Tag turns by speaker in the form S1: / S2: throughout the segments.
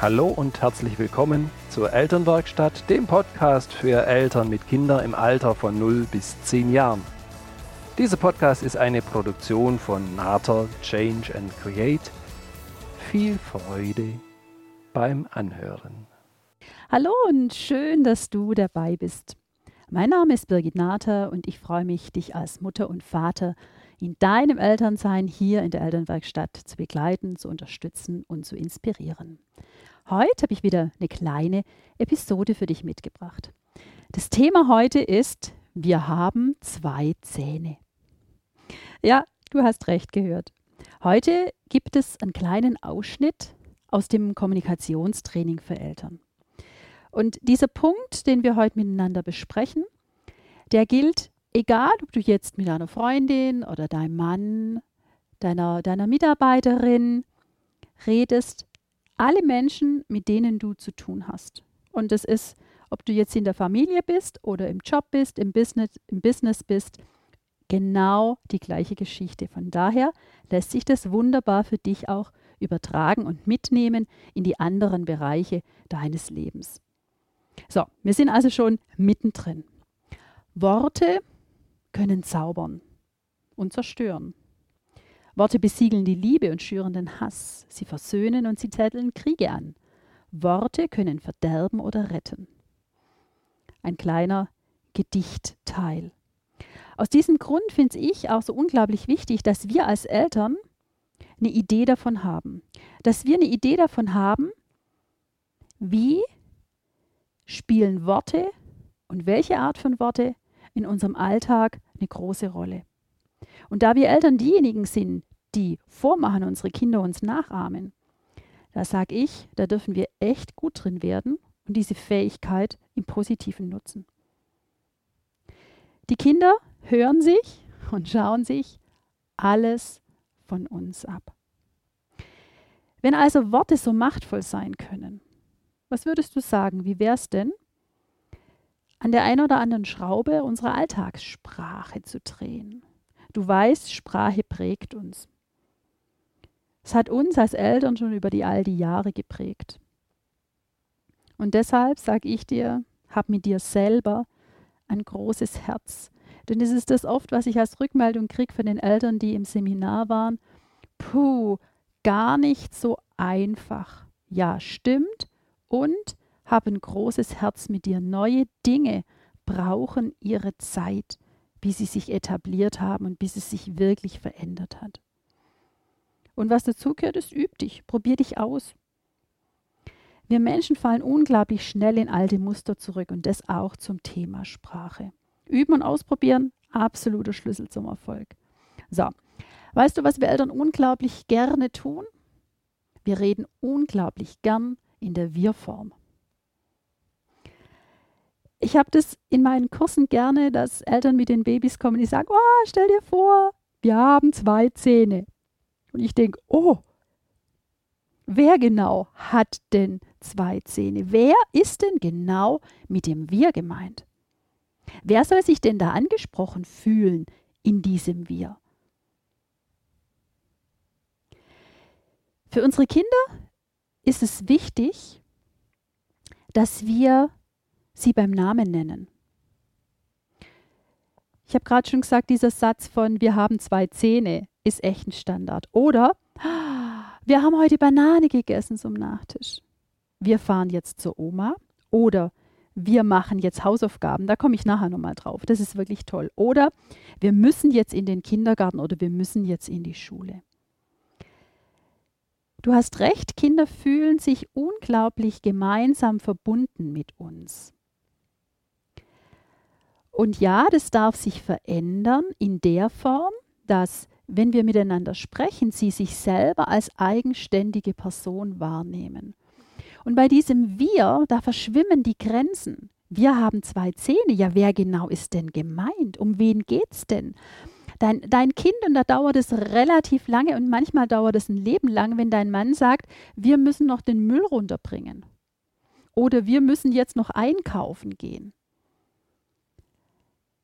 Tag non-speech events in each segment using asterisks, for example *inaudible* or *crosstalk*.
S1: Hallo und herzlich willkommen zur Elternwerkstatt, dem Podcast für Eltern mit Kindern im Alter von 0 bis 10 Jahren. Dieser Podcast ist eine Produktion von Nater Change and Create. Viel Freude beim Anhören.
S2: Hallo und schön, dass du dabei bist. Mein Name ist Birgit Nater und ich freue mich, dich als Mutter und Vater in deinem Elternsein hier in der Elternwerkstatt zu begleiten, zu unterstützen und zu inspirieren. Heute habe ich wieder eine kleine Episode für dich mitgebracht. Das Thema heute ist, wir haben zwei Zähne. Ja, du hast recht gehört. Heute gibt es einen kleinen Ausschnitt aus dem Kommunikationstraining für Eltern. Und dieser Punkt, den wir heute miteinander besprechen, der gilt, egal ob du jetzt mit deiner Freundin oder deinem Mann, deiner, deiner Mitarbeiterin redest, alle Menschen, mit denen du zu tun hast. Und das ist, ob du jetzt in der Familie bist oder im Job bist, im Business, im Business bist, genau die gleiche Geschichte. Von daher lässt sich das wunderbar für dich auch übertragen und mitnehmen in die anderen Bereiche deines Lebens. So, wir sind also schon mittendrin. Worte können zaubern und zerstören. Worte besiegeln die Liebe und schüren den Hass. Sie versöhnen und sie zetteln Kriege an. Worte können verderben oder retten. Ein kleiner Gedichtteil. Aus diesem Grund finde ich auch so unglaublich wichtig, dass wir als Eltern eine Idee davon haben. Dass wir eine Idee davon haben, wie spielen Worte und welche Art von Worte in unserem Alltag eine große Rolle. Und da wir Eltern diejenigen sind, die vormachen, unsere Kinder uns nachahmen, da sage ich, da dürfen wir echt gut drin werden und diese Fähigkeit im Positiven nutzen. Die Kinder hören sich und schauen sich alles von uns ab. Wenn also Worte so machtvoll sein können, was würdest du sagen, wie wäre es denn, an der einen oder anderen Schraube unserer Alltagssprache zu drehen? Du weißt, Sprache prägt uns. Es hat uns als Eltern schon über die all die Jahre geprägt. Und deshalb sage ich dir, hab mit dir selber ein großes Herz. Denn es ist das oft, was ich als Rückmeldung kriege von den Eltern, die im Seminar waren. Puh, gar nicht so einfach. Ja, stimmt. Und hab ein großes Herz mit dir. Neue Dinge brauchen ihre Zeit, bis sie sich etabliert haben und bis es sich wirklich verändert hat. Und was dazugehört, ist, üb dich, probier dich aus. Wir Menschen fallen unglaublich schnell in alte Muster zurück und das auch zum Thema Sprache. Üben und ausprobieren, absoluter Schlüssel zum Erfolg. So, weißt du, was wir Eltern unglaublich gerne tun? Wir reden unglaublich gern in der Wir-Form. Ich habe das in meinen Kursen gerne, dass Eltern mit den Babys kommen, die sagen, oh, stell dir vor, wir haben zwei Zähne. Und ich denke, oh, wer genau hat denn zwei Zähne? Wer ist denn genau mit dem Wir gemeint? Wer soll sich denn da angesprochen fühlen in diesem Wir? Für unsere Kinder ist es wichtig, dass wir sie beim Namen nennen. Ich habe gerade schon gesagt, dieser Satz von wir haben zwei Zähne ist echt ein Standard. Oder wir haben heute Banane gegessen zum Nachtisch. Wir fahren jetzt zur Oma. Oder wir machen jetzt Hausaufgaben, da komme ich nachher nochmal drauf. Das ist wirklich toll. Oder wir müssen jetzt in den Kindergarten oder wir müssen jetzt in die Schule. Du hast recht, Kinder fühlen sich unglaublich gemeinsam verbunden mit uns. Und ja, das darf sich verändern in der Form, dass wenn wir miteinander sprechen, sie sich selber als eigenständige Person wahrnehmen. Und bei diesem Wir, da verschwimmen die Grenzen. Wir haben zwei Zähne. Ja, wer genau ist denn gemeint? Um wen geht's denn? Dein, dein Kind, und da dauert es relativ lange und manchmal dauert es ein Leben lang, wenn dein Mann sagt, wir müssen noch den Müll runterbringen. Oder wir müssen jetzt noch einkaufen gehen.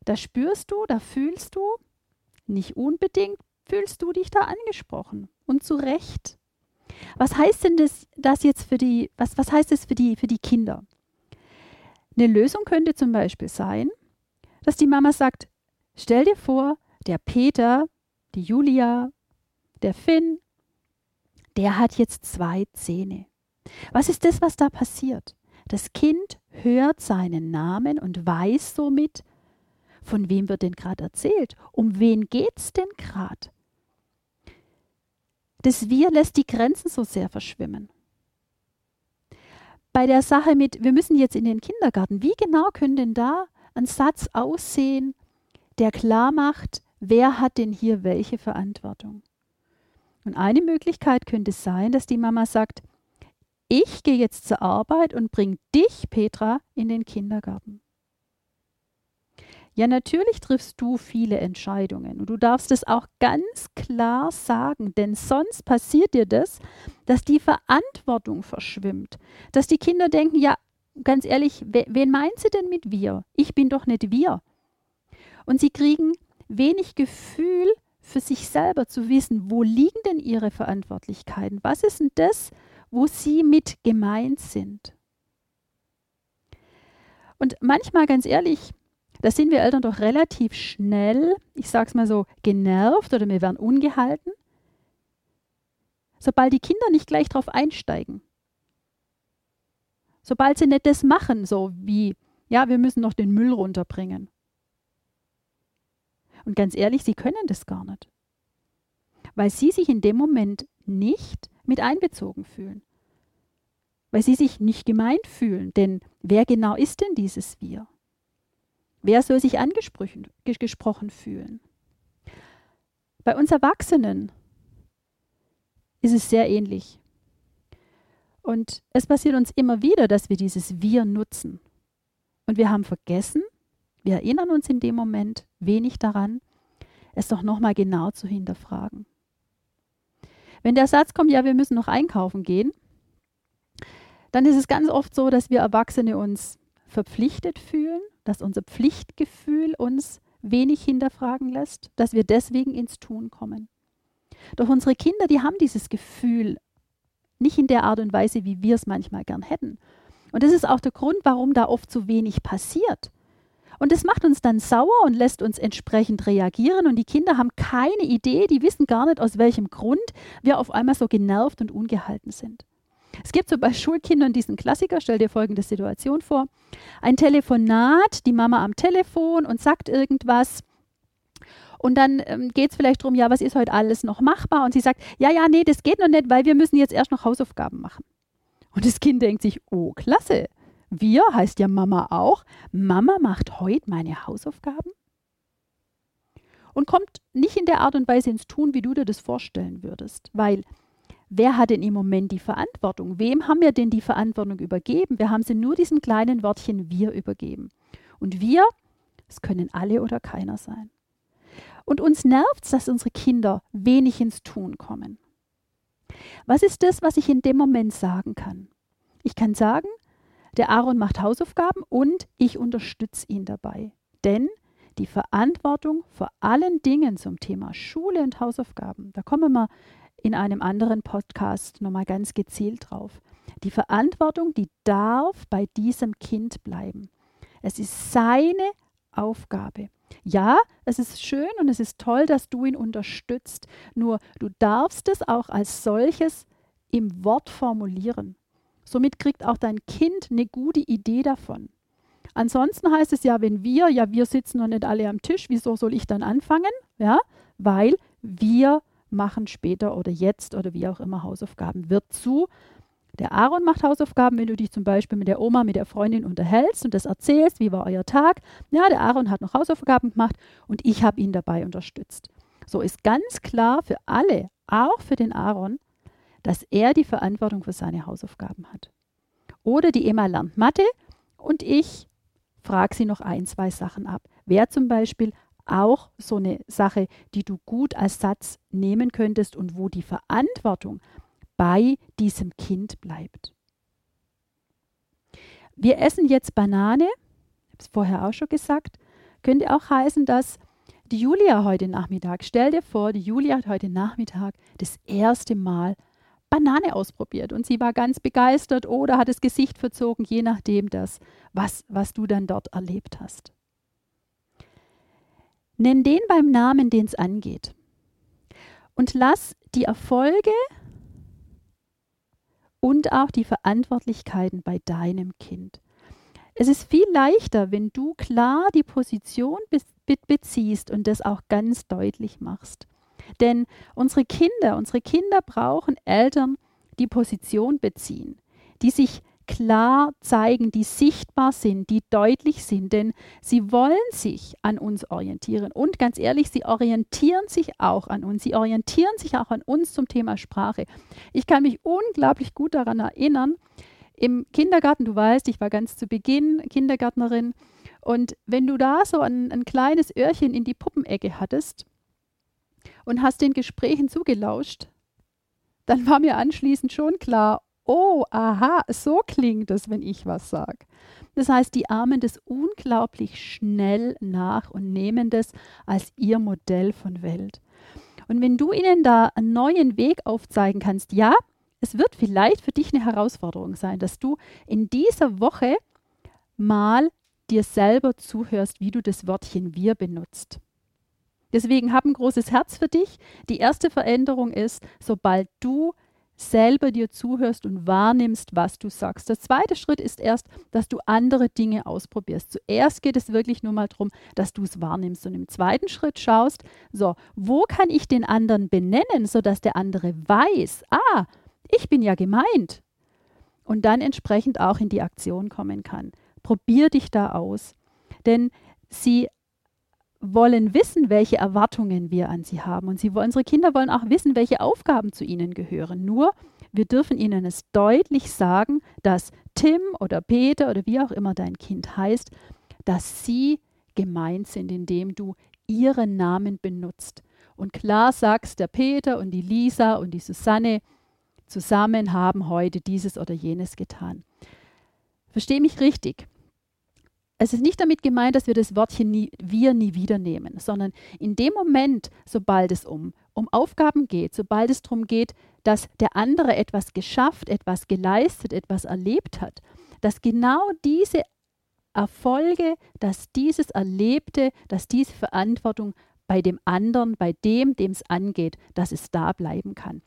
S2: Da spürst du, da fühlst du, nicht unbedingt fühlst du dich da angesprochen. Und zu Recht. Was heißt denn das, das jetzt für die, was, was heißt das für die, für die Kinder? Eine Lösung könnte zum Beispiel sein, dass die Mama sagt, stell dir vor, der Peter, die Julia, der Finn, der hat jetzt zwei Zähne. Was ist das, was da passiert? Das Kind hört seinen Namen und weiß somit, von wem wird denn gerade erzählt? Um wen geht's denn gerade? Das Wir lässt die Grenzen so sehr verschwimmen. Bei der Sache mit, wir müssen jetzt in den Kindergarten, wie genau können denn da ein Satz aussehen, der klar macht, wer hat denn hier welche Verantwortung? Und eine Möglichkeit könnte sein, dass die Mama sagt, ich gehe jetzt zur Arbeit und bringe dich, Petra, in den Kindergarten. Ja, natürlich triffst du viele Entscheidungen und du darfst es auch ganz klar sagen, denn sonst passiert dir das, dass die Verantwortung verschwimmt, dass die Kinder denken, ja, ganz ehrlich, wen meint sie denn mit wir? Ich bin doch nicht wir. Und sie kriegen wenig Gefühl für sich selber zu wissen, wo liegen denn ihre Verantwortlichkeiten? Was ist denn das, wo sie mit gemeint sind? Und manchmal, ganz ehrlich, da sind wir Eltern doch relativ schnell, ich sage es mal so, genervt oder wir werden ungehalten, sobald die Kinder nicht gleich drauf einsteigen. Sobald sie nicht das machen, so wie, ja, wir müssen noch den Müll runterbringen. Und ganz ehrlich, sie können das gar nicht, weil sie sich in dem Moment nicht mit einbezogen fühlen, weil sie sich nicht gemeint fühlen, denn wer genau ist denn dieses Wir? Wer soll sich angesprochen fühlen? Bei uns Erwachsenen ist es sehr ähnlich. Und es passiert uns immer wieder, dass wir dieses Wir nutzen. Und wir haben vergessen, wir erinnern uns in dem Moment wenig daran, es doch nochmal genau zu hinterfragen. Wenn der Satz kommt, ja, wir müssen noch einkaufen gehen, dann ist es ganz oft so, dass wir Erwachsene uns verpflichtet fühlen dass unser Pflichtgefühl uns wenig hinterfragen lässt, dass wir deswegen ins Tun kommen. Doch unsere Kinder, die haben dieses Gefühl nicht in der Art und Weise, wie wir es manchmal gern hätten. Und das ist auch der Grund, warum da oft so wenig passiert. Und das macht uns dann sauer und lässt uns entsprechend reagieren. Und die Kinder haben keine Idee, die wissen gar nicht, aus welchem Grund wir auf einmal so genervt und ungehalten sind. Es gibt so bei Schulkindern diesen Klassiker, stell dir folgende Situation vor. Ein Telefonat, die Mama am Telefon und sagt irgendwas. Und dann ähm, geht es vielleicht darum, ja, was ist heute alles noch machbar? Und sie sagt, ja, ja, nee, das geht noch nicht, weil wir müssen jetzt erst noch Hausaufgaben machen. Und das Kind denkt sich, oh, klasse. Wir heißt ja Mama auch. Mama macht heute meine Hausaufgaben? Und kommt nicht in der Art und Weise ins Tun, wie du dir das vorstellen würdest. Weil wer hat denn im Moment die Verantwortung? Wem haben wir denn die Verantwortung übergeben? Wir haben sie nur diesem kleinen Wörtchen wir übergeben. Und wir, es können alle oder keiner sein. Und uns nervt es, dass unsere Kinder wenig ins Tun kommen. Was ist das, was ich in dem Moment sagen kann? Ich kann sagen, der Aaron macht Hausaufgaben und ich unterstütze ihn dabei. Denn die Verantwortung vor allen Dingen zum Thema Schule und Hausaufgaben, da kommen wir in einem anderen Podcast nochmal ganz gezielt drauf. Die Verantwortung, die darf bei diesem Kind bleiben. Es ist seine Aufgabe. Ja, es ist schön und es ist toll, dass du ihn unterstützt. Nur du darfst es auch als solches im Wort formulieren. Somit kriegt auch dein Kind eine gute Idee davon. Ansonsten heißt es ja, wenn wir, ja, wir sitzen noch nicht alle am Tisch, wieso soll ich dann anfangen? Ja, weil wir machen später oder jetzt oder wie auch immer Hausaufgaben. Wird zu. Der Aaron macht Hausaufgaben, wenn du dich zum Beispiel mit der Oma, mit der Freundin unterhältst und das erzählst, wie war euer Tag. Ja, der Aaron hat noch Hausaufgaben gemacht und ich habe ihn dabei unterstützt. So ist ganz klar für alle, auch für den Aaron, dass er die Verantwortung für seine Hausaufgaben hat. Oder die Emma lernt Mathe und ich frage sie noch ein, zwei Sachen ab. Wer zum Beispiel auch so eine Sache, die du gut als Satz nehmen könntest und wo die Verantwortung bei diesem Kind bleibt. Wir essen jetzt Banane, ich habe es vorher auch schon gesagt, könnte auch heißen, dass die Julia heute Nachmittag, stell dir vor, die Julia hat heute Nachmittag das erste Mal Banane ausprobiert und sie war ganz begeistert oder hat das Gesicht verzogen, je nachdem das, was, was du dann dort erlebt hast. Nenn den beim Namen, den es angeht. Und lass die Erfolge und auch die Verantwortlichkeiten bei deinem Kind. Es ist viel leichter, wenn du klar die Position be be beziehst und das auch ganz deutlich machst. Denn unsere Kinder, unsere Kinder brauchen Eltern, die Position beziehen, die sich klar zeigen, die sichtbar sind, die deutlich sind, denn sie wollen sich an uns orientieren. Und ganz ehrlich, sie orientieren sich auch an uns. Sie orientieren sich auch an uns zum Thema Sprache. Ich kann mich unglaublich gut daran erinnern, im Kindergarten, du weißt, ich war ganz zu Beginn Kindergärtnerin, und wenn du da so ein, ein kleines Öhrchen in die Puppenecke hattest und hast den Gesprächen zugelauscht, dann war mir anschließend schon klar, oh, aha, so klingt es, wenn ich was sage. Das heißt, die ahmen das unglaublich schnell nach und nehmen das als ihr Modell von Welt. Und wenn du ihnen da einen neuen Weg aufzeigen kannst, ja, es wird vielleicht für dich eine Herausforderung sein, dass du in dieser Woche mal dir selber zuhörst, wie du das Wörtchen wir benutzt. Deswegen hab ein großes Herz für dich. Die erste Veränderung ist, sobald du selber dir zuhörst und wahrnimmst, was du sagst. Der zweite Schritt ist erst, dass du andere Dinge ausprobierst. Zuerst geht es wirklich nur mal darum, dass du es wahrnimmst und im zweiten Schritt schaust, so, wo kann ich den anderen benennen, sodass der andere weiß, ah, ich bin ja gemeint. Und dann entsprechend auch in die Aktion kommen kann. Probier dich da aus. Denn sie wollen wissen, welche Erwartungen wir an sie haben. Und sie, unsere Kinder wollen auch wissen, welche Aufgaben zu ihnen gehören. Nur wir dürfen ihnen es deutlich sagen, dass Tim oder Peter oder wie auch immer dein Kind heißt, dass sie gemeint sind, indem du ihren Namen benutzt. Und klar sagst, der Peter und die Lisa und die Susanne zusammen haben heute dieses oder jenes getan. Versteh mich richtig es ist nicht damit gemeint, dass wir das Wortchen nie, wir nie wieder nehmen, sondern in dem Moment, sobald es um, um Aufgaben geht, sobald es darum geht, dass der andere etwas geschafft, etwas geleistet, etwas erlebt hat, dass genau diese Erfolge, dass dieses Erlebte, dass diese Verantwortung bei dem anderen, bei dem, dem es angeht, dass es da bleiben kann.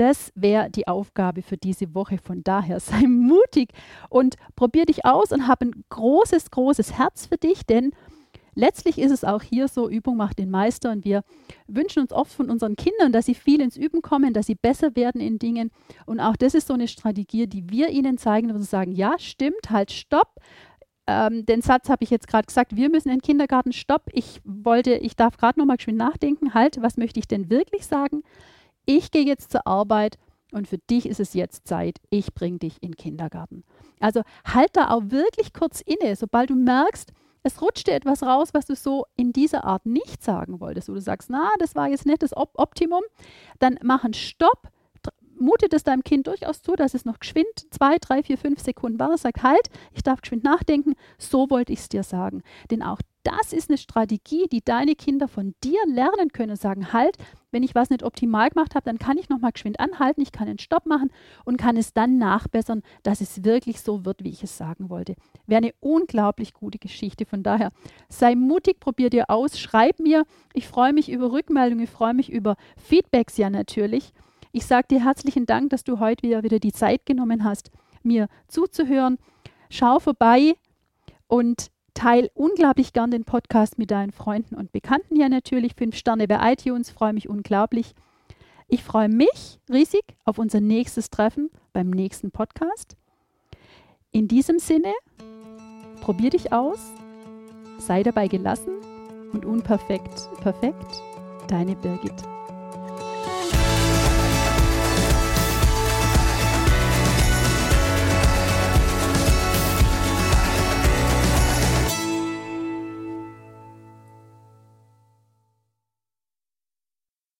S2: Das wäre die Aufgabe für diese Woche. Von daher *laughs* sei mutig und probier dich aus und habe ein großes, großes Herz für dich, denn letztlich ist es auch hier so, Übung macht den Meister und wir wünschen uns oft von unseren Kindern, dass sie viel ins Üben kommen, dass sie besser werden in Dingen. Und auch das ist so eine Strategie, die wir ihnen zeigen, wo sie sagen, ja, stimmt, halt, stopp. Ähm, den Satz habe ich jetzt gerade gesagt, wir müssen in den Kindergarten, stopp. Ich wollte, ich darf gerade nochmal schön nachdenken, halt, was möchte ich denn wirklich sagen? Ich gehe jetzt zur Arbeit und für dich ist es jetzt Zeit, ich bringe dich in den Kindergarten. Also halt da auch wirklich kurz inne, sobald du merkst, es rutscht dir etwas raus, was du so in dieser Art nicht sagen wolltest, wo du sagst, na, das war jetzt nicht das Op Optimum, dann mach einen Stopp, mutet es deinem Kind durchaus zu, dass es noch geschwind zwei, drei, vier, fünf Sekunden war, sagt, halt, ich darf geschwind nachdenken, so wollte ich es dir sagen. Denn auch das ist eine Strategie, die deine Kinder von dir lernen können. Und sagen, halt, wenn ich was nicht optimal gemacht habe, dann kann ich nochmal geschwind anhalten, ich kann einen Stopp machen und kann es dann nachbessern, dass es wirklich so wird, wie ich es sagen wollte. Wäre eine unglaublich gute Geschichte. Von daher, sei mutig, probier dir aus, schreib mir. Ich freue mich über Rückmeldungen, ich freue mich über Feedbacks ja natürlich. Ich sage dir herzlichen Dank, dass du heute wieder, wieder die Zeit genommen hast, mir zuzuhören. Schau vorbei und Teil unglaublich gern den Podcast mit deinen Freunden und Bekannten ja natürlich. Fünf Sterne bei iTunes, freue mich unglaublich. Ich freue mich riesig auf unser nächstes Treffen beim nächsten Podcast. In diesem Sinne, probier dich aus, sei dabei gelassen und unperfekt perfekt. Deine Birgit.